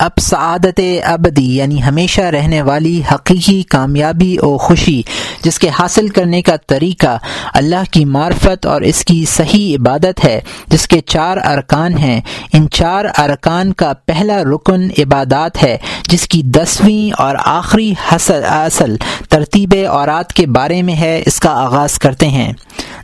اب سعادت ابدی یعنی ہمیشہ رہنے والی، حقیقی، کامیابی و خوشی، جس کے حاصل کرنے کا طریقہ اللہ کی معرفت اور اس کی صحیح عبادت ہے، جس کے چار ارکان ہیں۔ ان چار ارکان کا پہلا رکن عبادات ہے، جس کی دسویں اور آخری حسل اصل، ترتیب اورات کے بارے میں ہے، اس کا آغاز کرتے ہیں۔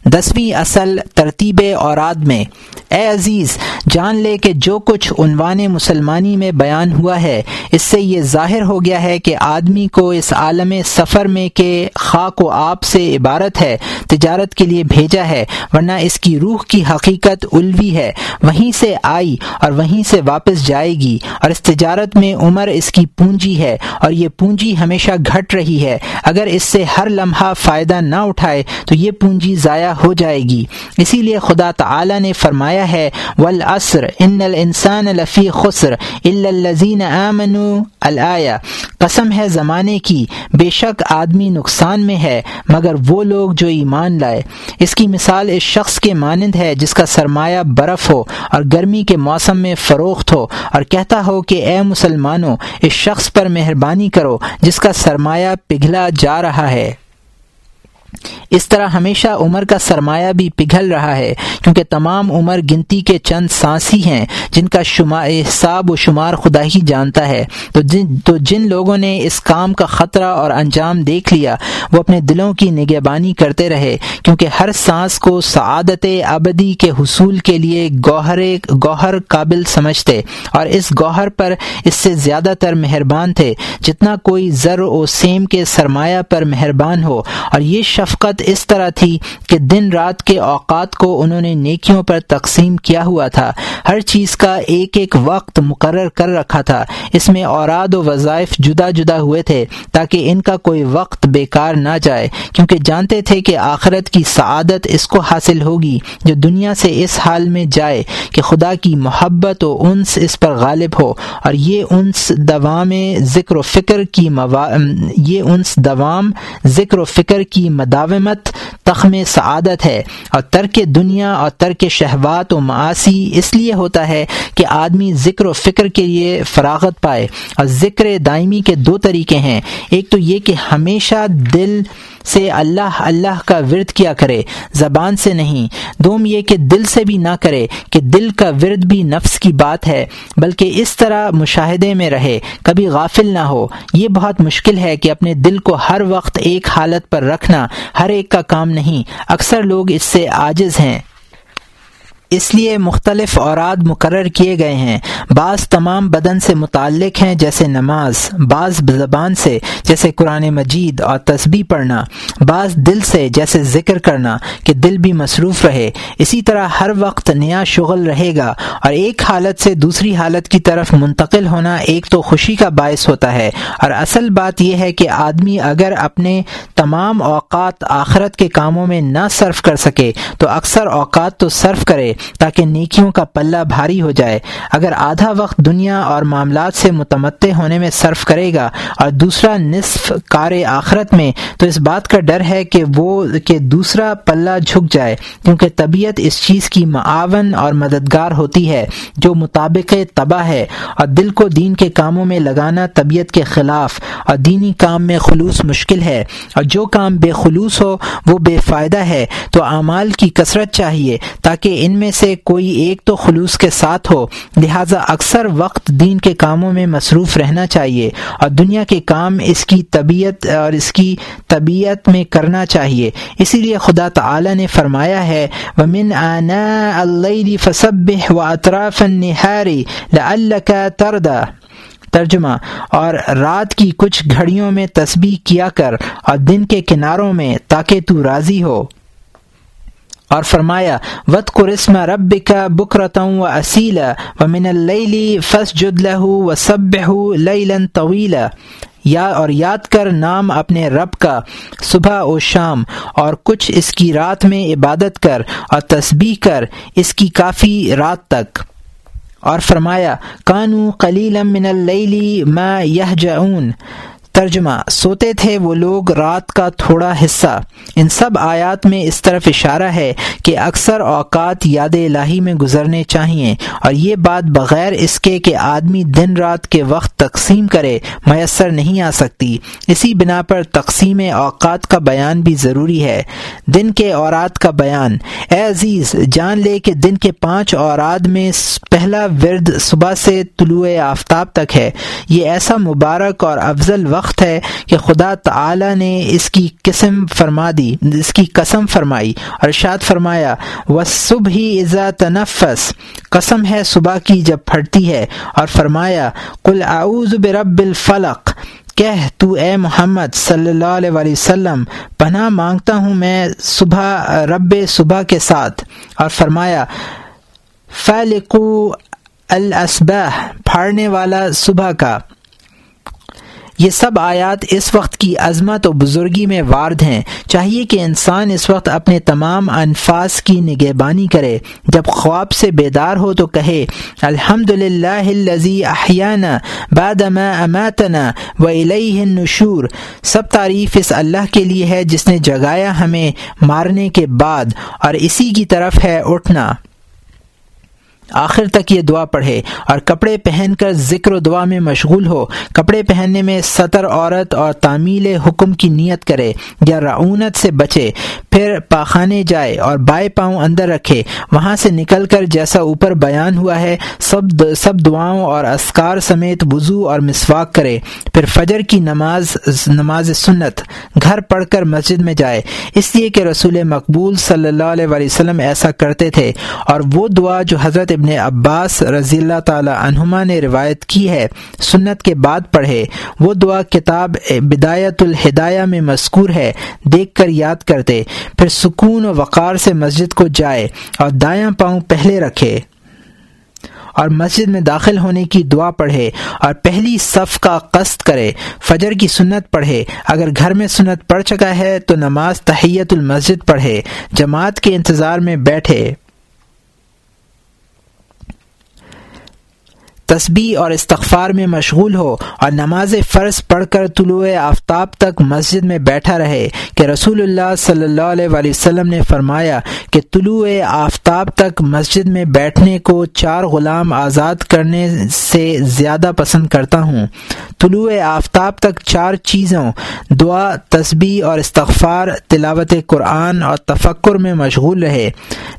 دسویں اصل، ترتیب اوراد میں، اے عزیز، جان لے کہ جو کچھ عنوان مسلمانی میں بیان ہوا ہے۔ اس سے یہ ظاہر ہو گیا ہے کہ آدمی کو اس عالم سفر میں کہ خاک و آپ سے عبارت ہے، تجارت کے لیے بھیجا ہے، ورنہ اس کی روح کی حقیقت الوی ہے۔ وہیں سے آئی اور وہیں سے واپس جائے گی اور اس تجارت میں عمر اس کی پونجی ہے اور یہ پونجی ہمیشہ گھٹ رہی ہے۔ اگر اس سے ہر لمحہ فائدہ نہ اٹھائے تو یہ پونجی ضائع ہو جائے گی۔ اسی لیے خدا تعالی نے فرمایا ہے، والعصر ان الانسان لفی خسر الا الذین آمنوا الایا قسم ہے زمانے کی، بے شک آدمی نقصان میں ہے، مگر وہ لوگ جو ایمان لائے۔ اس کی مثال اس شخص کے مانند ہے جس کا سرمایہ برف ہو اور گرمی کے موسم میں فروخت ہو اور کہتا ہو کہ اے مسلمانوں، اس شخص پر مہربانی کرو جس کا سرمایہ پگھلا جا رہا ہے۔ اس طرح ہمیشہ عمر کا سرمایہ بھی پگھل رہا ہے، کیونکہ تمام عمر گنتی کے چند سانسی ہیں، جن کا شمار حساب و شمار خدا ہی جانتا ہے۔ تو جن تو جن لوگوں نے اس کام کا خطرہ اور انجام دیکھ لیا، وہ اپنے دلوں کی نگہبانی کرتے رہے، کیونکہ ہر سانس کو سعادت ابدی کے حصول کے لیے گوہر گوہر قابل سمجھتے۔ اور اس گوہر پر اس سے زیادہ تر مہربان تھے، جتنا کوئی زر و سیم کے سرمایہ پر مہربان ہو۔ اور یہ شفقت اس طرح تھی کہ دن رات کے اوقات کو انہوں نے نیکیوں پر تقسیم کیا ہوا تھا۔ ہر چیز کا ایک ایک وقت مقرر کر رکھا تھا۔ اس میں اوراد و وظائف جدا جدا ہوئے تھے تاکہ ان کا کوئی وقت بیکار نہ جائے، کیونکہ جانتے تھے کہ آخرت کی سعادت اس کو حاصل ہوگی جو دنیا سے اس حال میں جائے کہ خدا کی محبت و انس اس پر غالب ہو۔ اور یہ انس دوام ذکر و فکر کی موا... یہ انس دوام ذکر و فکر کی مداومت تخم سعادت ہے اور ترک دنیا اور ترک شہوات و معاشی اس لیے ہوتا ہے کہ آدمی ذکر و فکر کے لیے فراغت پائے اور ذکر دائمی کے دو طریقے ہیں۔ ایک تو یہ کہ ہمیشہ دل سے اللہ اللہ کا ورد کیا کرے، زبان سے نہیں۔ دوم یہ کہ دل سے بھی نہ کرے کہ دل کا ورد بھی نفس کی بات ہے، بلکہ اس طرح مشاہدے میں رہے، کبھی غافل نہ ہو۔ یہ بہت مشکل ہے کہ اپنے دل کو ہر وقت ایک حالت پر رکھنا ہر ایک کا کام نہیں اکثر لوگ اس سے عاجز ہیں۔ اس لیے مختلف اوراد مقرر کیے گئے ہیں۔ بعض تمام بدن سے متعلق ہیں، جیسے نماز، بعض زبان سے، جیسے قرآن مجید اور تسبیح پڑھنا۔ بعض دل سے، جیسے ذکر کرنا، کہ دل بھی مصروف رہے۔ اسی طرح ہر وقت نیا شغل رہے گا اور ایک حالت سے دوسری حالت کی طرف منتقل ہونا ایک تو خوشی کا باعث ہوتا ہے۔ اور اصل بات یہ ہے کہ آدمی اگر اپنے تمام اوقات آخرت کے کاموں میں نہ صرف کر سکے، تو اکثر اوقات تو صرف کرے۔ تاکہ نیکیوں کا پلہ بھاری ہو جائے۔ اگر آدھا وقت دنیا اور معاملات سے متمدع ہونے میں صرف کرے گا اور دوسرا نصف کار آخرت میں، تو اس بات کا ڈر ہے کہ وہ، کہ دوسرا پلہ جھک جائے، کیونکہ طبیعت اس چیز کی معاون اور مددگار ہوتی ہے جو مطابق تباہ ہے۔ اور دل کو دین کے کاموں میں لگانا طبیعت کے خلاف اور دینی کام میں خلوص مشکل ہے۔ اور جو کام بے خلوص ہو، وہ بے فائدہ ہے۔ تو اعمال کی کثرت چاہیے تاکہ ان میں سے کوئی ایک تو خلوص کے ساتھ ہو، لہٰذا اکثر وقت دین کے کاموں میں مصروف رہنا چاہیے اور دنیا کے کام اس کی طبیعت اور اس کی طبیعت میں کرنا چاہیے۔ اسی لیے خدا تعالی نے فرمایا ہے، ومن آنا اللہ فصب و اطراف نہاری کا تردا ترجمہ، اور رات کی کچھ گھڑیوں میں تسبیح کیا کر اور دن کے کناروں میں تاکہ تو راضی ہو۔ اور فرمایا وط قرسم رب کا بکرتوں و اصیل و من اللی فس جد لہ و سب لن طویل یا اور یاد کر نام اپنے رب کا صبح و شام، اور کچھ اس کی رات میں عبادت کر اور تسبیح کر اس کی کافی رات تک۔ اور فرمایا کانو قلیل من اللیلی ما یہ ترجمہ۔ سوتے تھے وہ لوگ، رات کا تھوڑا حصہ۔ ان سب آیات میں اس طرف اشارہ ہے کہ اکثر اوقات یاد الہی میں گزرنے چاہیے۔ اور یہ بات بغیر اس کے کہ آدمی دن رات کے وقت تقسیم کرے، میسر نہیں آ سکتی۔ اسی بنا پر تقسیم اوقات کا بیان بھی ضروری ہے۔ دن کے اورات کا بیان۔ اے عزیز، جان لے کہ دن کے پانچ اوراد میں پہلا ورد صبح سے طلوع آفتاب تک ہے۔ یہ ایسا مبارک اور افضل وقت سخت ہے کہ خدا تعالی نے اس کی قسم فرما دی، اس کی قسم فرمائی۔ اور ارشاد فرمایا وہ صبح ہی عزا تنفس قسم ہے صبح کی جب پھٹتی ہے۔ اور فرمایا کل اعوذ برب الفلق کہہ، تو اے محمد صلی اللہ علیہ وسلم، پناہ مانگتا ہوں میں صبح، رب صبح کے ساتھ۔ اور فرمایا فلقو الاسبہ پھاڑنے والا صبح کا۔ یہ سب آیات اس وقت کی عظمت و بزرگی میں وارد ہیں۔ چاہیے کہ انسان اس وقت اپنے تمام انفاس کی نگہبانی کرے۔ جب خواب سے بیدار ہو تو کہے الحمد للہ بعد ما اماتنا و علیہ النشور سب تعریف اس اللہ کے لیے ہے جس نے جگایا ہمیں مارنے کے بعد، اور اسی کی طرف ہے اٹھنا۔ آخر تک یہ دعا پڑھے اور کپڑے پہن کر ذکر و دعا میں مشغول ہو، کپڑے پہننے میں سطر عورت اور تعمیل حکم کی نیت کرے یا رعونت سے بچے، پھر پاخانے جائے اور بائیں پاؤں اندر رکھے۔ وہاں سے نکل کر جیسا اوپر بیان ہوا ہے، سب سب دعاؤں اور اسکار سمیت وضو اور مسواک کرے۔ پھر فجر کی نماز نماز سنت، گھر پڑھ کر مسجد میں جائے۔ اس لیے کہ رسول مقبول صلی اللہ علیہ وسلم ایسا کرتے تھے اور وہ دعا جو حضرت ابن عباس رضی اللہ تعالی عنہما نے روایت کی ہے۔ سنت کے بعد پڑھے وہ دعا کتاب بدایت الہدایہ میں مذکور ہے۔ دیکھ کر یاد کرتے۔ پھر سکون و وقار سے مسجد کو جائے اور دایاں پاؤں پہلے رکھے۔ اور مسجد میں داخل ہونے کی دعا پڑھے۔ اور پہلی صف کا قصد کرے۔ فجر کی سنت پڑھے۔ اگر گھر میں سنت پڑھ چکا ہے تو نماز تحیت المسجد پڑھے۔ جماعت کے انتظار میں بیٹھے۔ تسبیح اور استغفار میں مشغول ہو اور نماز فرض پڑھ کر طلوع آفتاب تک مسجد میں بیٹھا رہے کہ رسول اللہ صلی اللہ علیہ وآلہ وسلم نے فرمایا کہ طلوع آفتاب تک مسجد میں بیٹھنے کو چار غلام آزاد کرنے سے زیادہ پسند کرتا ہوں۔ طلوع آفتاب تک چار چیزوں، دعا، تسبیح اور استغفار، تلاوت قرآن اور تفکر میں مشغول رہے۔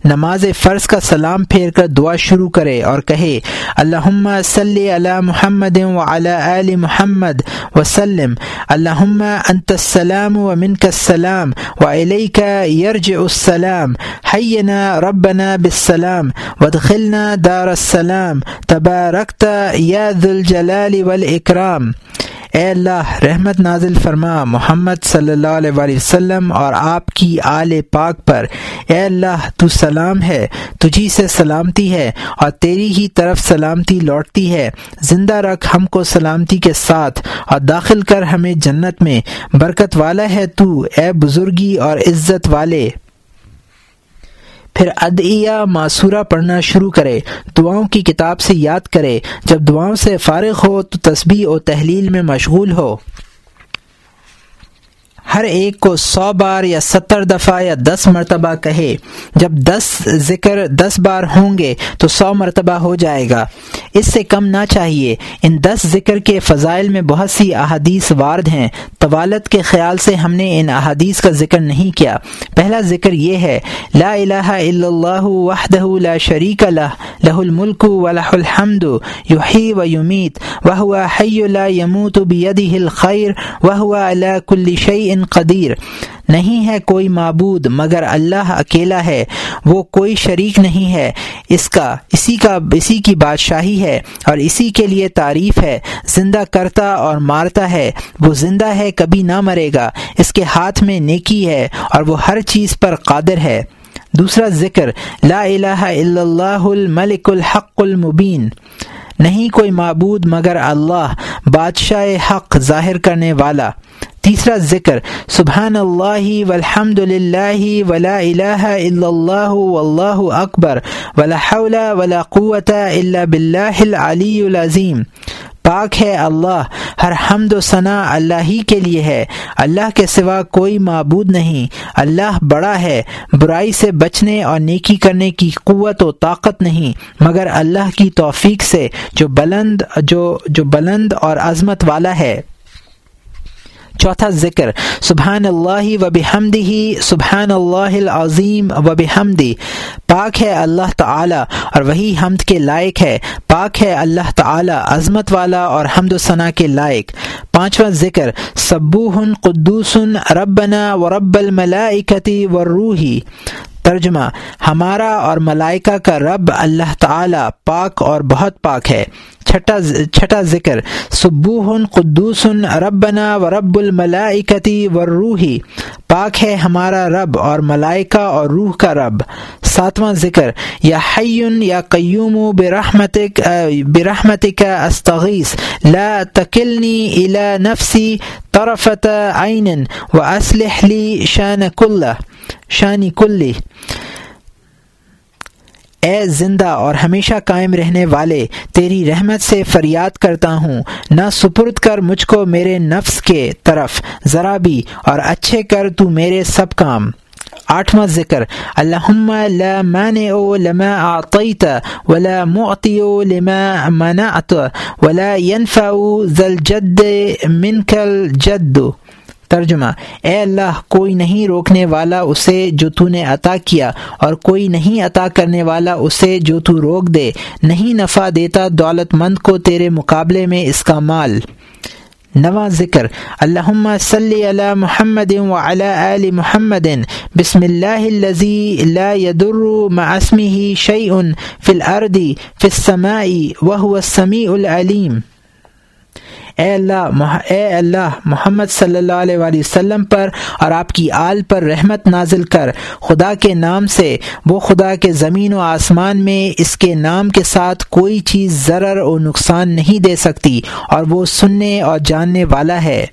نماز فرض کا سلام پھیر کر دعا شروع کرے اور کہے اللہ صلی علی محمد وعلى آل محمد وسلم اللهم انت السلام ومنك السلام وإليك يرجع السلام. حينا ربنا بالسلام وادخلنا دار السلام. تباركت يا ذو الجلال والإكرام اے اللہ، رحمت نازل فرما محمد صلی اللہ علیہ وآلہ وسلم اور آپ کی آل پاک پر۔ اے اللہ، تو سلام ہے، تجھی سے سلامتی ہے اور تیری ہی طرف سلامتی لوٹتی ہے۔ زندہ رکھ ہم کو سلامتی کے ساتھ اور داخل کر ہمیں جنت میں۔ برکت والا ہے تو، اے بزرگی اور عزت والے۔ پھر ادعیہ معصورہ پڑھنا شروع کرے، دعاؤں کی کتاب سے یاد کرے، جب دعاؤں سے فارغ ہو تو تسبیح و تحلیل میں مشغول ہو۔ ہر ایک کو سو بار یا ستر دفعہ یا دس مرتبہ کہے۔ جب دس ذکر دس بار ہوں گے تو سو مرتبہ ہو جائے گا۔ اس سے کم نہ چاہیے۔ ان دس ذکر کے فضائل میں بہت سی احادیث وارد ہیں۔ طوالت کے خیال سے ہم نے ان احادیث کا ذکر نہیں کیا۔ پہلا ذکر یہ ہے، لا الہ الا اللہ وحدہ لا شریک لہ لہ الملک و لہ الحمد، یحیی و یمیت وهو حی لا يموت بیدہ الخیر وهو على كل شیء قدیر۔ نہیں ہے کوئی معبود، مگر اللہ اکیلا ہے، وہ کوئی شریک نہیں ہے۔ اس کا، اسی کا، اسی کی بادشاہی ہے، اور اسی کے لیے تعریف ہے۔ زندہ کرتا اور مارتا ہے، وہ زندہ ہے، کبھی نہ مرے گا۔ اس کے ہاتھ میں نیکی ہے، اور وہ ہر چیز پر قادر ہے۔ دوسرا ذکر، لا الہ الا اللہ الملک الحق المبین۔ نہیں کوئی معبود مگر اللہ، بادشاہ حق ظاہر کرنے والا۔ تیسرا ذکر سبحان اللہ والحمد للہ ولا الہ الا اللہ واللہ اکبر، ولا حول ولا قوت الا باللہ العلی العظیم۔ پاک ہے اللہ، ہر حمد و ثناء اللہ ہی کے لیے ہے۔ اللہ کے سوا کوئی معبود نہیں۔ اللہ بڑا ہے، برائی سے بچنے اور نیکی کرنے کی قوت و طاقت نہیں۔ مگر اللہ کی توفیق سے جو بلند، جو جو بلند اور عظمت والا ہے۔ چوتھا ذکر سبحان اللہ و بحمدی سبحان اللہ العظیم و بحمدی پاک ہے اللہ تعالی اور وہی حمد کے لائق ہے۔ پاک ہے اللہ تعالی عظمت والا اور حمد و ثناء کے لائق۔ پانچواں ذکر سبوہن قدوسن ربنا و رب الملائکتی و روحی۔ ترجمہ، ہمارا اور ملائکہ کا رب اللہ تعالی پاک اور بہت پاک ہے۔ چھٹا چھٹا ذکر سبوہ قدوس ربنا و رب الملائکتی و روحی پاک ہے ہمارا رب اور ملائکہ اور روح کا رب۔ ساتواں ذکر، یا حیون یا قیوم برحمتک برحمتک استغیث۔ لا تکلنی الى نفسی طرفت عین و اسلح لی شان کلہ۔ شانی کلی۔ اے زندہ اور ہمیشہ قائم رہنے والے، تیری رحمت سے فریاد کرتا ہوں۔ نہ سپرد کر مجھ کو میرے نفس کے طرف، ذرا بھی اور اچھے کر تو میرے سب کام۔ آٹھواں ذکر الحم لا مانع لما اعطیت ولا معطی لما منعت ولا ينفع ذا الجد منك الجد۔ ترجمہ، اے اللہ، کوئی نہیں روکنے والا اسے جو تو نے عطا کیا اور کوئی نہیں عطا کرنے والا اسے جو تو روک دے۔ نہیں نفع دیتا دولت مند کو تیرے مقابلے میں اس کا مال۔ نواں ذکر، اللہم صلی علی محمد و آل محمد، بسم اللہ الذي لا يضر مع اسمه شيء في الارض في السماء وهو السميع العليم اے اللہ اے اللہ محمد صلی اللہ علیہ وآلہ وسلم پر اور آپ کی آل پر رحمت نازل کر خدا کے نام سے وہ خدا کے زمین و آسمان میں اس کے نام کے ساتھ کوئی چیز ضرر و نقصان نہیں دے سکتی اور وہ سننے اور جاننے والا ہے۔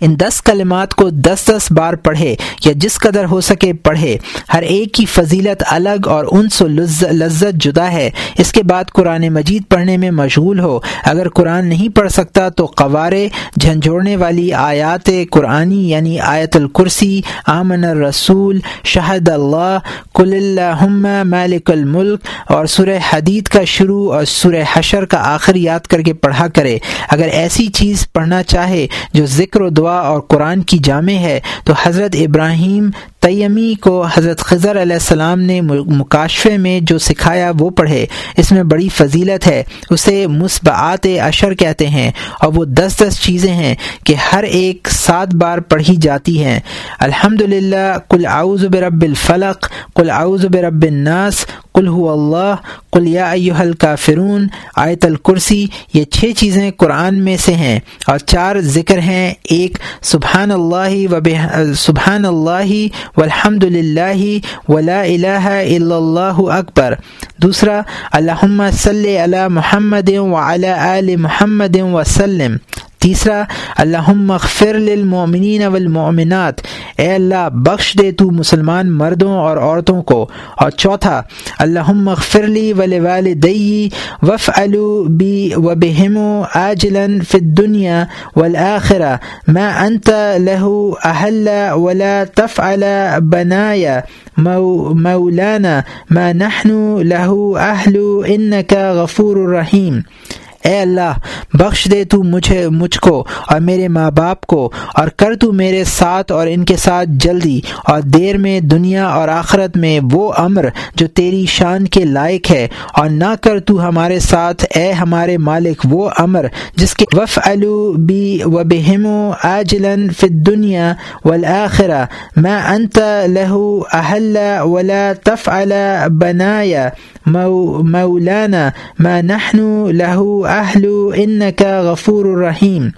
ان دس کلمات کو دس دس بار پڑھے یا جس قدر ہو سکے پڑھے۔ ہر ایک کی فضیلت الگ اور ان سے لذت جدا ہے۔ اس کے بعد قرآن مجید پڑھنے میں مشغول ہو۔ اگر قرآن نہیں پڑھ سکتا تو قوارے، جھنجھوڑنے والی آیات قرآنی یعنی آیت الکرسی، آمن الرسول، شہد اللہ کل اللہ مالک الملک اور سورہ حدید کا شروع اور سورہ حشر کا آخر یاد کر کے پڑھا کرے۔ اگر ایسی چیز پڑھنا چاہے جو ذکر و دعا اور قرآن کی جامع ہے تو حضرت ابراہیم تیمی کو حضرت خضر علیہ السلام نے مکاشفے میں جو سکھایا وہ پڑھے۔ اس میں بڑی فضیلت ہے۔ اسے مصبعات اشر کہتے ہیں اور وہ دس دس چیزیں ہیں کہ ہر ایک سات بار پڑھی جاتی ہیں۔ الحمد للہ کل اعوذ برب الفلق کل اعوذ برب الناس کل ہو اللہ کل یا الکافرون۔ آیت الکرسی، یہ چھ چیزیں قرآن میں سے ہیں اور چار ذکر ہیں۔ ایک، سبحان اللہ و سبحان اللہ والحمد للہ ولا الہ الا اللہ اکبر۔ دوسرا الحمہ صلی علی محمد وعلی آل محمد وسلم۔ تیسرا اللہ مغفر للمؤمنین والمؤمنات۔ اے اللہ، بخش دے تو مسلمان مردوں اور عورتوں کو۔ اور چوتھا اللہ مغفر لی ولوالدی وفعلو بی وبہم عاجلا فی الدنیا والآخرہ۔ ما انت له احل ولا تفعل بنایا مولانا۔ ما نحن له اہل انکا غفور الرحیم۔ اے اللہ، بخش دے تو مجھے، مجھ کو اور میرے ماں باپ کو، اور کر تو میرے ساتھ اور ان کے ساتھ جلدی، اور دیر میں دنیا اور آخرت میں وہ امر جو تیری شان کے لائق ہے، اور نہ کر تو ہمارے ساتھ، اے ہمارے مالک، وہ امر جس کے وف الو بی و بہم و آجلن فت دنیا ولاخرہ میں انت لہو اہل ولا تف بنایا مولانا ما نحن له اہل ان کا غفور الرحیم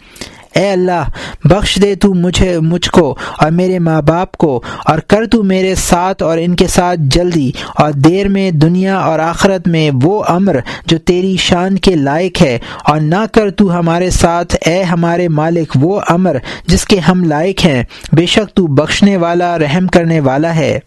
اے اللہ، بخش دے تو مجھے، مجھ کو اور میرے ماں باپ کو اور کر تو میرے ساتھ اور ان کے ساتھ جلدی اور دیر میں دنیا اور آخرت میں وہ امر جو تیری شان کے لائق ہے اور نہ کر تو ہمارے ساتھ، اے ہمارے مالک، وہ امر جس کے ہم لائق ہیں۔ بے شک تو بخشنے والا، رحم کرنے والا ہے۔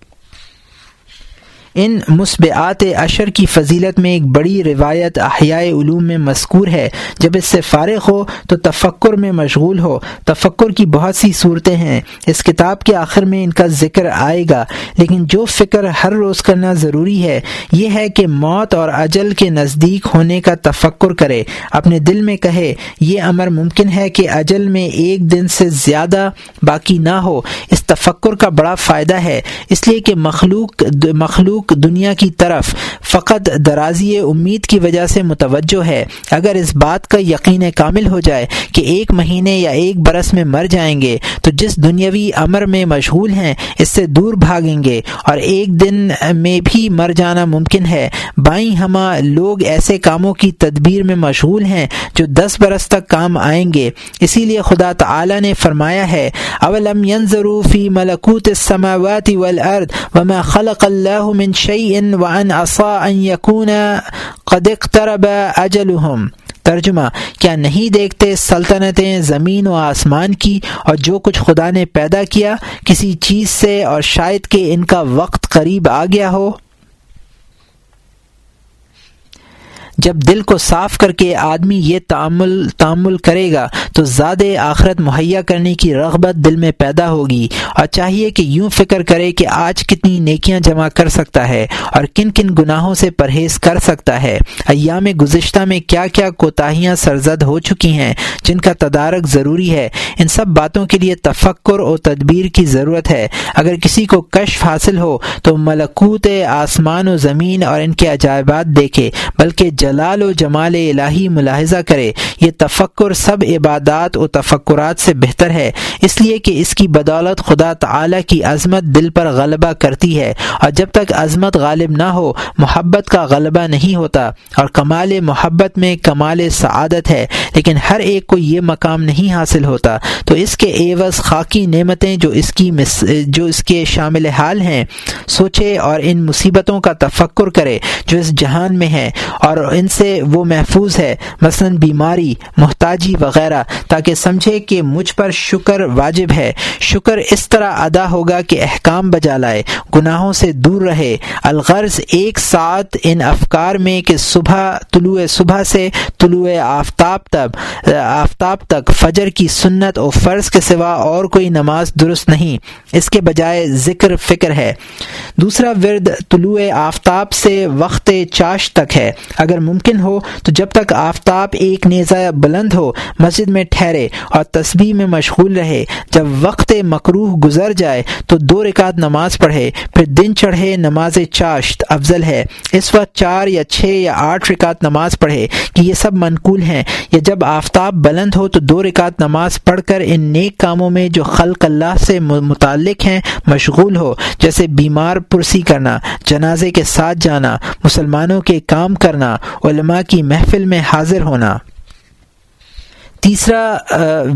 ان مصبعات اشر کی فضیلت میں ایک بڑی روایت احیاء علوم میں مذکور ہے۔ جب اس سے فارغ ہو تو تفکر میں مشغول ہو۔ تفکر کی بہت سی صورتیں ہیں۔ اس کتاب کے آخر میں ان کا ذکر آئے گا۔ لیکن جو فکر ہر روز کرنا ضروری ہے، یہ ہے کہ موت اور اجل کے نزدیک ہونے کا تفکر کرے۔ اپنے دل میں کہے، یہ امر ممکن ہے کہ اجل میں ایک دن سے زیادہ باقی نہ ہو۔ اس تفکر کا بڑا فائدہ ہے۔ اس لیے کہ مخلوق مخلوق دنیا کی طرف فقط درازی امید کی وجہ سے متوجہ ہے۔ اگر اس بات کا یقین کامل ہو جائے کہ ایک مہینے یا ایک برس میں مر جائیں گے، تو جس دنیاوی امر میں مشغول ہیں، اس سے دور بھاگیں گے۔ اور ایک دن میں بھی مر جانا ممکن ہے۔ بائیں ہما لوگ ایسے کاموں کی تدبیر میں مشغول ہیں جو دس برس تک کام آئیں گے۔ اسی لیے خدا تعالی نے فرمایا ہے، اولم ينظروا في ملكوت السماوات والارض وما خلق الله من شيء وان عصى ان يكون قد اقترب اجلهم ترجمہ، کیا نہیں دیکھتے سلطنتیں زمین و آسمان کی اور جو کچھ خدا نے پیدا کیا، کسی چیز سے اور شاید کہ ان کا وقت قریب آ گیا ہو؟ جب دل کو صاف کر کے آدمی یہ تعمل تعمل کرے گا، تو زیادہ آخرت مہیا کرنے کی رغبت دل میں پیدا ہوگی۔ اور چاہیے کہ یوں فکر کرے کہ آج کتنی نیکیاں جمع کر سکتا ہے اور کن کن گناہوں سے پرہیز کر سکتا ہے۔ ایام گزشتہ میں کیا کیا کوتاہیاں سرزد ہو چکی ہیں، جن کا تدارک ضروری ہے۔ ان سب باتوں کے لیے تفکر و تدبیر کی ضرورت ہے۔ اگر کسی کو کشف حاصل ہو، تو ملکوت آسمان و زمین اور ان کے عجائبات دیکھے، بلکہ جلال و جمال الہی ملاحظہ کرے، یہ تفکر سب عبادات و تفکرات سے بہتر ہے، اس لیے کہ اس کی بدولت خدا تعالی کی عظمت دل پر غلبہ کرتی ہے، اور جب تک عظمت غالب نہ ہو، محبت کا غلبہ نہیں ہوتا، اور کمال محبت میں کمال سعادت ہے، لیکن ہر ایک کو یہ مقام نہیں حاصل ہوتا۔ تو اس کے عوض خاکی نعمتیں جو اس کی جو اس کے شامل حال ہیں، سوچے اور ان مصیبتوں کا تفکر کرے، جو اس جہان میں ہیں، اور ان سے وہ محفوظ ہے، مثلا بیماری، محتاجی وغیرہ، تاکہ سمجھے کہ مجھ پر شکر واجب ہے۔ شکر اس طرح ادا ہوگا کہ احکام بجا لائے، گناہوں سے دور رہے۔ الغرض ایک ساتھ ان افکار میں کہ صبح، طلوع صبح سے طلوع آفتاب تک آفتاب تک۔ فجر کی سنت اور فرض کے سوا اور کوئی نماز درست نہیں، اس کے بجائے ذکر فکر ہے۔ دوسرا ورد طلوع آفتاب سے وقت چاش تک ہے۔ اگر ممکن ہو تو جب تک آفتاب ایک نیزہ بلند ہو، مسجد میں ٹھہرے اور تسبیح میں مشغول رہے۔ جب وقت مقروح گزر جائے تو دو رکعت نماز پڑھے، پھر دن چڑھے، نماز چاشت افضل ہے۔ اس وقت چار یا چھ یا آٹھ رکعت نماز پڑھے کہ یہ سب منقول ہیں۔ یا جب آفتاب بلند ہو تو دو رکعت نماز پڑھ کر ان نیک کاموں میں جو خلق اللہ سے متعلق ہیں، مشغول ہو۔ جیسے بیمار پرسی کرنا، جنازے کے ساتھ جانا، مسلمانوں کے کام کرنا علماء کی محفل میں حاضر ہونا۔ تیسرا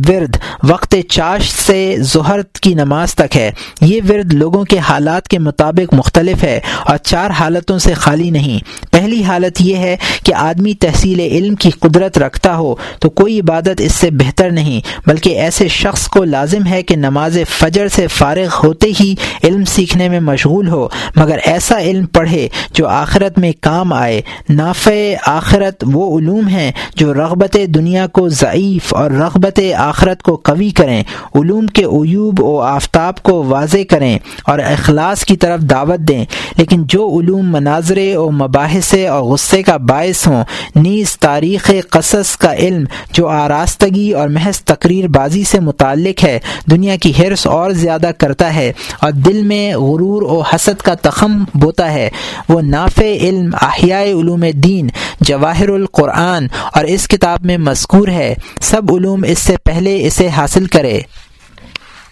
ورد، وقت چاش سے ظہر کی نماز تک ہے۔ یہ ورد لوگوں کے حالات کے مطابق مختلف ہے اور چار حالتوں سے خالی نہیں۔ پہلی حالت یہ ہے کہ آدمی تحصیل علم کی قدرت رکھتا ہو تو کوئی عبادت اس سے بہتر نہیں، بلکہ ایسے شخص کو لازم ہے کہ نماز فجر سے فارغ ہوتے ہی علم سیکھنے میں مشغول ہو۔ مگر ایسا علم پڑھے جو آخرت میں کام آئے۔ نافع آخرت وہ علوم ہیں جو رغبت دنیا کو ضعیف اور رغبت آخرت کو قوی کریں، علوم کے عیوب و آفتاب کو واضح کریں اور اخلاص کی طرف دعوت دیں۔ لیکن جو علوم مناظرے و مباحث اور غصے کا باعث ہوں، نیز تاریخ قصص کا علم جو آراستگی اور محض تقریر بازی سے متعلق ہے، دنیا کی حرص اور زیادہ کرتا ہے اور دل میں غرور و حسد کا تخم بوتا ہے۔ وہ نافع علم احیاء علوم دین، جواہر القرآن اور اس کتاب میں مذکور ہے۔ سب علوم اس سے پہلے اسے حاصل کرے۔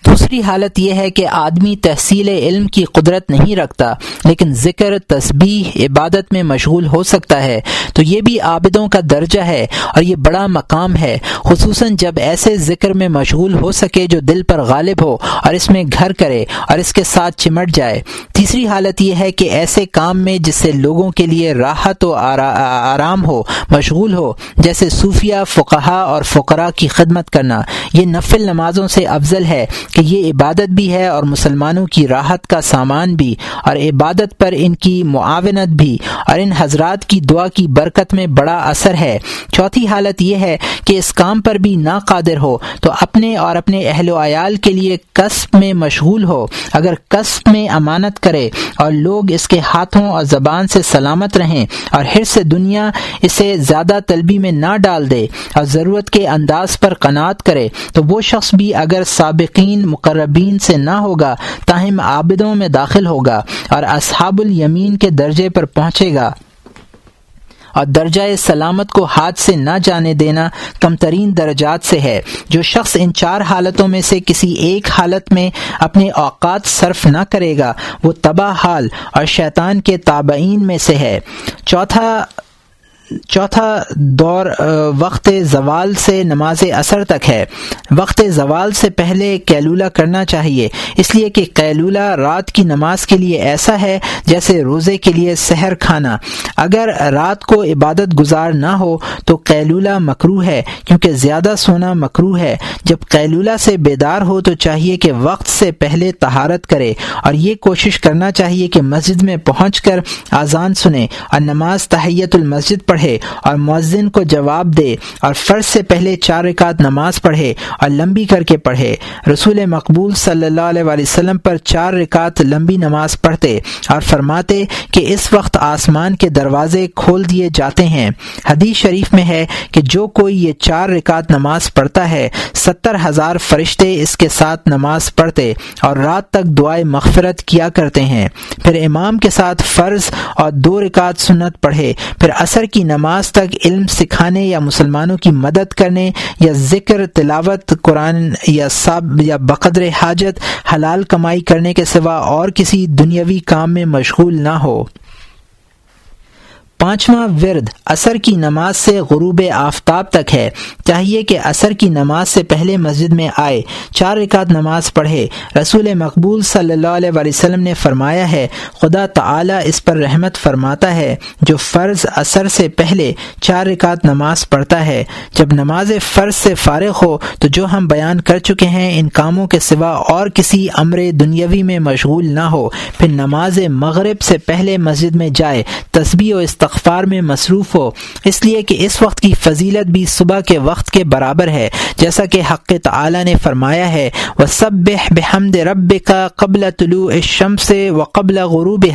دوسری حالت یہ ہے کہ آدمی تحصیل علم کی قدرت نہیں رکھتا، لیکن ذکر، تسبیح، عبادت میں مشغول ہو سکتا ہے۔ تو یہ بھی عابدوں کا درجہ ہے اور یہ بڑا مقام ہے، خصوصاً جب ایسے ذکر میں مشغول ہو سکے جو دل پر غالب ہو اور اس میں گھر کرے اور اس کے ساتھ چمٹ جائے۔ تیسری حالت یہ ہے کہ ایسے کام میں جس سے لوگوں کے لیے راحت و آرام ہو، مشغول ہو، جیسے صوفیہ، فقہا اور فقراء کی خدمت کرنا، یہ نفل نمازوں سے افضل ہے۔ کہ یہ عبادت بھی ہے اور مسلمانوں کی راحت کا سامان بھی اور عبادت پر ان کی معاونت بھی اور ان حضرات کی دعا کی برکت میں بڑا اثر ہے۔ چوتھی حالت یہ ہے کہ اس کام پر بھی نا قادر ہو تو اپنے اور اپنے اہل و عیال کے لیے قصب میں مشغول ہو۔ اگر قصب میں امانت کرے اور لوگ اس کے ہاتھوں اور زبان سے سلامت رہیں اور ہر سے دنیا اسے زیادہ طلبی میں نہ ڈال دے اور ضرورت کے انداز پر قناعت کرے تو وہ شخص بھی اگر سابقین مقربین سے نہ ہوگا، تاہم عابدوں میں داخل ہوگا اور اصحاب الیمین کے درجے پر پہنچے گا۔ اور درجہ سلامت کو ہاتھ سے نہ جانے دینا کم ترین درجات سے ہے۔ جو شخص ان چار حالتوں میں سے کسی ایک حالت میں اپنے اوقات صرف نہ کرے گا، وہ تباہ حال اور شیطان کے تابعین میں سے ہے۔ چوتھا چوتھا دور وقت زوال سے نماز اثر تک ہے۔ وقت زوال سے پہلے کیلولہ کرنا چاہیے۔ اس لیے کہ کیلولہ رات کی نماز کے لیے ایسا ہے جیسے روزے کے لیے سحر کھانا۔ اگر رات کو عبادت گزار نہ ہو تو کیلولہ مکرو ہے، کیونکہ زیادہ سونا مکرو ہے۔ جب کیلولہ سے بیدار ہو تو چاہیے کہ وقت سے پہلے تہارت کرے۔ اور یہ کوشش کرنا چاہیے کہ مسجد میں پہنچ کر آزان سنے اور نماز تحیت المسجد پڑھے اور مؤذن کو جواب دے اور فرض سے پہلے چار رکعت نماز پڑھے اور لمبی کر کے پڑھے۔ رسول مقبول صلی اللہ علیہ وسلم پر چار رکعت لمبی نماز پڑھتے اور فرماتے کہ اس وقت آسمان کے دروازے کھول دیے جاتے ہیں۔ حدیث شریف میں ہے کہ جو کوئی یہ چار رکعت نماز پڑھتا ہے، ستر ہزار فرشتے اس کے ساتھ نماز پڑھتے اور رات تک دعائیں مغفرت کیا کرتے ہیں۔ پھر امام کے ساتھ فرض اور دو رکعت سنت پڑھے۔ پھر اثر کی نماز تک علم سکھانے یا مسلمانوں کی مدد کرنے یا ذکر تلاوت قرآن یا سب یا بقدر حاجت، حلال کمائی کرنے کے سوا اور کسی دنیاوی کام میں مشغول نہ ہو۔ پانچواں ورد اثر کی نماز سے غروب آفتاب تک ہے۔ چاہیے کہ اثر کی نماز سے پہلے مسجد میں آئے، چار رکعت نماز پڑھے۔ رسول مقبول صلی اللہ علیہ وسلم نے فرمایا ہے، خدا تعالی اس پر رحمت فرماتا ہے، جو فرض اثر سے پہلے چار رکعت نماز پڑھتا ہے۔ جب نماز فرض سے فارغ ہو، تو جو ہم بیان کر چکے ہیں، ان کاموں کے سوا اور کسی امر دنیاوی میں مشغول نہ ہو۔ پھر نماز مغرب سے پہلے مسجد میں جائے، تسبیح و استق استغفار میں مصروف ہو۔ اس لیے کہ اس وقت کی فضیلت بھی صبح کے وقت کے برابر ہے، جیسا کہ حق تعالی نے فرمایا ہے وہ سب بحمد رب کا قبل طلوع الشمس و قبل غروب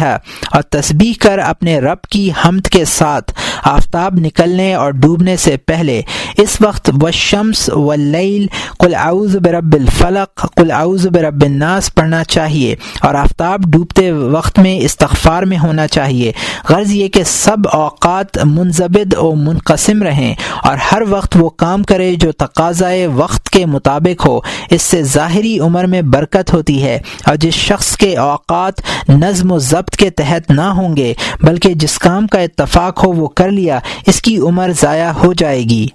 اور تسبیح کر اپنے رب کی حمد کے ساتھ۔ آفتاب نکلنے اور ڈوبنے سے پہلے۔ اس وقت و شمس و لیل کل اعوذ برب الفلق کل اعوذ برب الناس پڑھنا چاہیے۔ اور آفتاب ڈوبتے وقت میں استغفار میں ہونا چاہیے۔ غرض یہ کہ سب اوقات منظبد و منقسم رہیں اور ہر وقت وہ کام کرے جو تقاضۂ وقت کے مطابق ہو، اس سے ظاہری عمر میں برکت ہوتی ہے اور جس شخص کے اوقات نظم و ضبط کے تحت نہ ہوں گے، بلکہ جس کام کا اتفاق ہو وہ کر لیا، اس کی عمر ضائع ہو جائے گی۔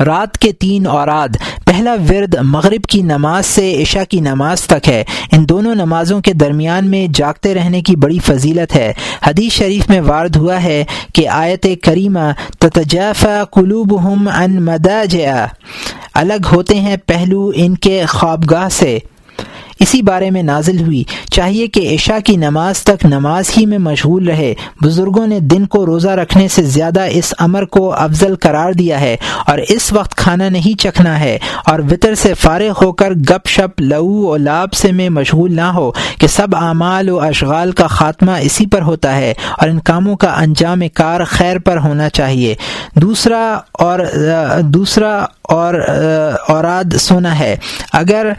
رات کے تین اوراد پہلا ورد مغرب کی نماز سے عشاء کی نماز تک ہے۔ ان دونوں نمازوں کے درمیان میں جاگتے رہنے کی بڑی فضیلت ہے۔ حدیث شریف میں وارد ہوا ہے کہ آیت کریمہ تتجافا قلوب ان ان الگ ہوتے ہیں پہلو ان کے خوابگاہ سے۔ اسی بارے میں نازل ہوئی۔ چاہیے کہ عشاء کی نماز تک نماز ہی میں مشغول رہے۔ بزرگوں نے دن کو روزہ رکھنے سے زیادہ اس امر کو افضل قرار دیا ہے اور اس وقت کھانا نہیں چکھنا ہے اور وطر سے فارغ ہو کر گپ شپ لو و لاب سے میں مشغول نہ ہو کہ سب اعمال و اشغال کا خاتمہ اسی پر ہوتا ہے اور ان کاموں کا انجام کار خیر پر ہونا چاہیے۔ دوسرا اور دوسرا اور اوراد سونا ہے۔ اگر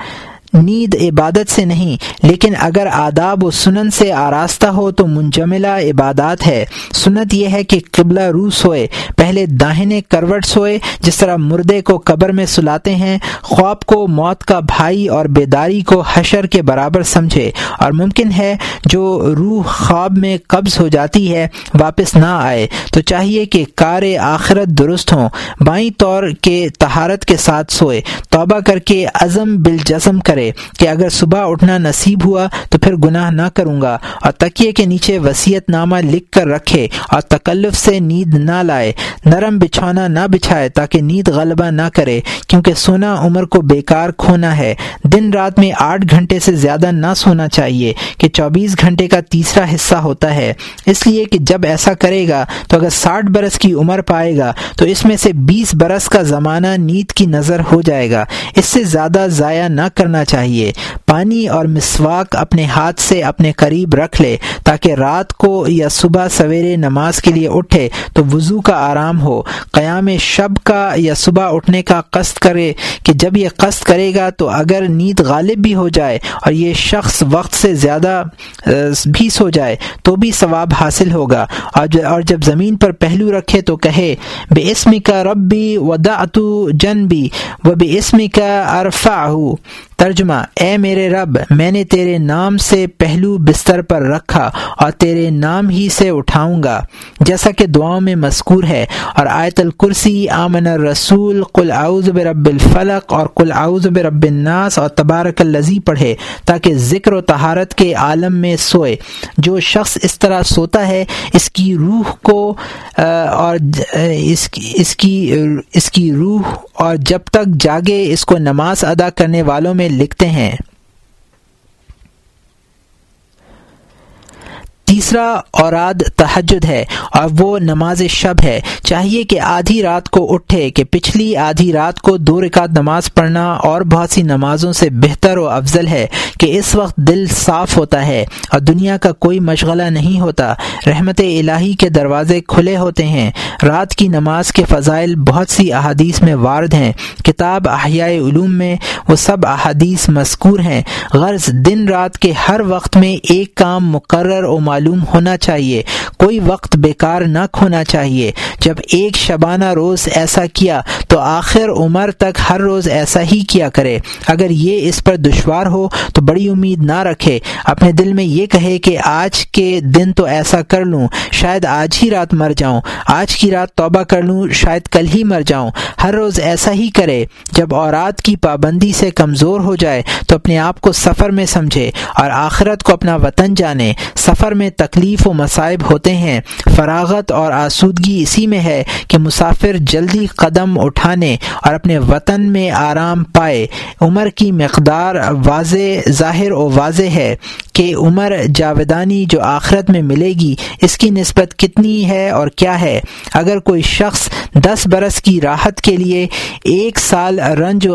نیند عبادت سے نہیں، لیکن اگر آداب و سنن سے آراستہ ہو تو منجملہ عبادات ہے۔ سنت یہ ہے کہ قبلہ رو سوئے، پہلے داہنے کروٹ سوئے، جس طرح مردے کو قبر میں سلاتے ہیں، خواب کو موت کا بھائی اور بیداری کو حشر کے برابر سمجھے۔ اور ممکن ہے جو روح خواب میں قبض ہو جاتی ہے، واپس نہ آئے۔ تو چاہیے کہ کار آخرت درست ہوں۔ بائیں طور کے تہارت کے ساتھ سوئے۔ توبہ کر کے عزم بالجزم کرے۔ کرے کہ اگر صبح اٹھنا نصیب ہوا تو پھر گناہ نہ کروں گا، اور تکیے کے نیچے وصیت نامہ لکھ کر رکھے اور تکلف سے نیند نہ لائے۔ نرم بچھونا نہ بچھائے تاکہ نیند غلبہ نہ کرے، کیونکہ سونا عمر کو بیکار کھونا ہے۔ دن رات میں آٹھ گھنٹے سے زیادہ نہ سونا چاہیے کہ چوبیس گھنٹے کا تیسرا حصہ ہوتا ہے۔ اس لیے کہ جب ایسا کرے گا تو اگر ساٹھ برس کی عمر پائے گا تو اس میں سے بیس برس کا زمانہ نیند کی نظر ہو جائے گا۔ اس سے زیادہ ضائع نہ کرنا چاہیے۔ چاہیے۔ پانی اور مسواک اپنے ہاتھ سے اپنے قریب رکھ لے تاکہ رات کو یا صبح سویرے نماز کے لیے اٹھے تو وضو کا آرام ہو۔ قیام شب کا یا صبح اٹھنے کا قصد کرے کہ جب یہ قصد کرے گا تو اگر نیند غالب بھی ہو جائے اور یہ شخص وقت سے زیادہ بھی سو جائے تو بھی ثواب حاصل ہوگا۔ اور جب زمین پر پہلو رکھے تو کہے بے اسم کا ربی ودعتو جنبی و بے اسم کا ارفا ترجمہ ترجمہ، اے میرے رب، میں نے تیرے نام سے پہلو بستر پر رکھا اور تیرے نام ہی سے اٹھاؤں گا، جیسا کہ دعاؤں میں مذکور ہے۔ اور آیت الکرسی، آمن الرسول، قل اعوذ برب الفلق اور قل اعوذ برب الناس اور تبارک الزی پڑھے تاکہ ذکر و تہارت کے عالم میں سوئے۔ جو شخص اس طرح سوتا ہے، اس کی روح کو اور اس کی اس کی اس کی روح، اور جب تک جاگے، اس کو نماز ادا کرنے والوں میں لکھ لکھتے ہیں۔ تیسرا اوراد تحجد ہے اور وہ نماز شب ہے۔ چاہیے کہ آدھی رات کو اٹھے کہ پچھلی آدھی رات کو دو رکعت نماز پڑھنا اور بہت سی نمازوں سے بہتر و افضل ہے کہ اس وقت دل صاف ہوتا ہے اور دنیا کا کوئی مشغلہ نہیں ہوتا۔ رحمت الہی کے دروازے کھلے ہوتے ہیں۔ رات کی نماز کے فضائل بہت سی احادیث میں وارد ہیں۔ کتاب احیاء علوم میں وہ سب احادیث مذکور ہیں۔ غرض دن رات کے ہر وقت میں ایک کام مقرر و معلوم معلوم ہونا چاہیے۔ کوئی وقت بیکار نہ کھونا چاہیے۔ جب ایک شبانہ روز ایسا کیا، تو آخر عمر تک ہر روز ایسا ہی کیا کرے۔ اگر یہ اس پر دشوار ہو، تو بڑی امید نہ رکھے۔ اپنے دل میں یہ کہے کہ آج کے دن تو ایسا کر لوں، شاید آج ہی رات مر جاؤں۔ آج کی رات توبہ کر لوں، شاید کل ہی مر جاؤں۔ ہر روز ایسا ہی کرے۔ جب اورات کی پابندی سے کمزور ہو جائے، تو اپنے آپ کو سفر میں سمجھے اور آخرت کو اپنا وطن جانے۔ سفر میں تکلیف و مصائب ہوتے ہیں۔ فراغت اور آسودگی اسی میں ہے کہ مسافر جلدی قدم اٹھانے اور اپنے وطن میں آرام پائے۔ عمر کی مقدار واضح، ظاہر و واضح ہے کہ عمر جاودانی جو آخرت میں ملے گی، اس کی نسبت کتنی ہے اور کیا ہے۔ اگر کوئی شخص دس برس کی راحت کے لیے ایک سال رنج و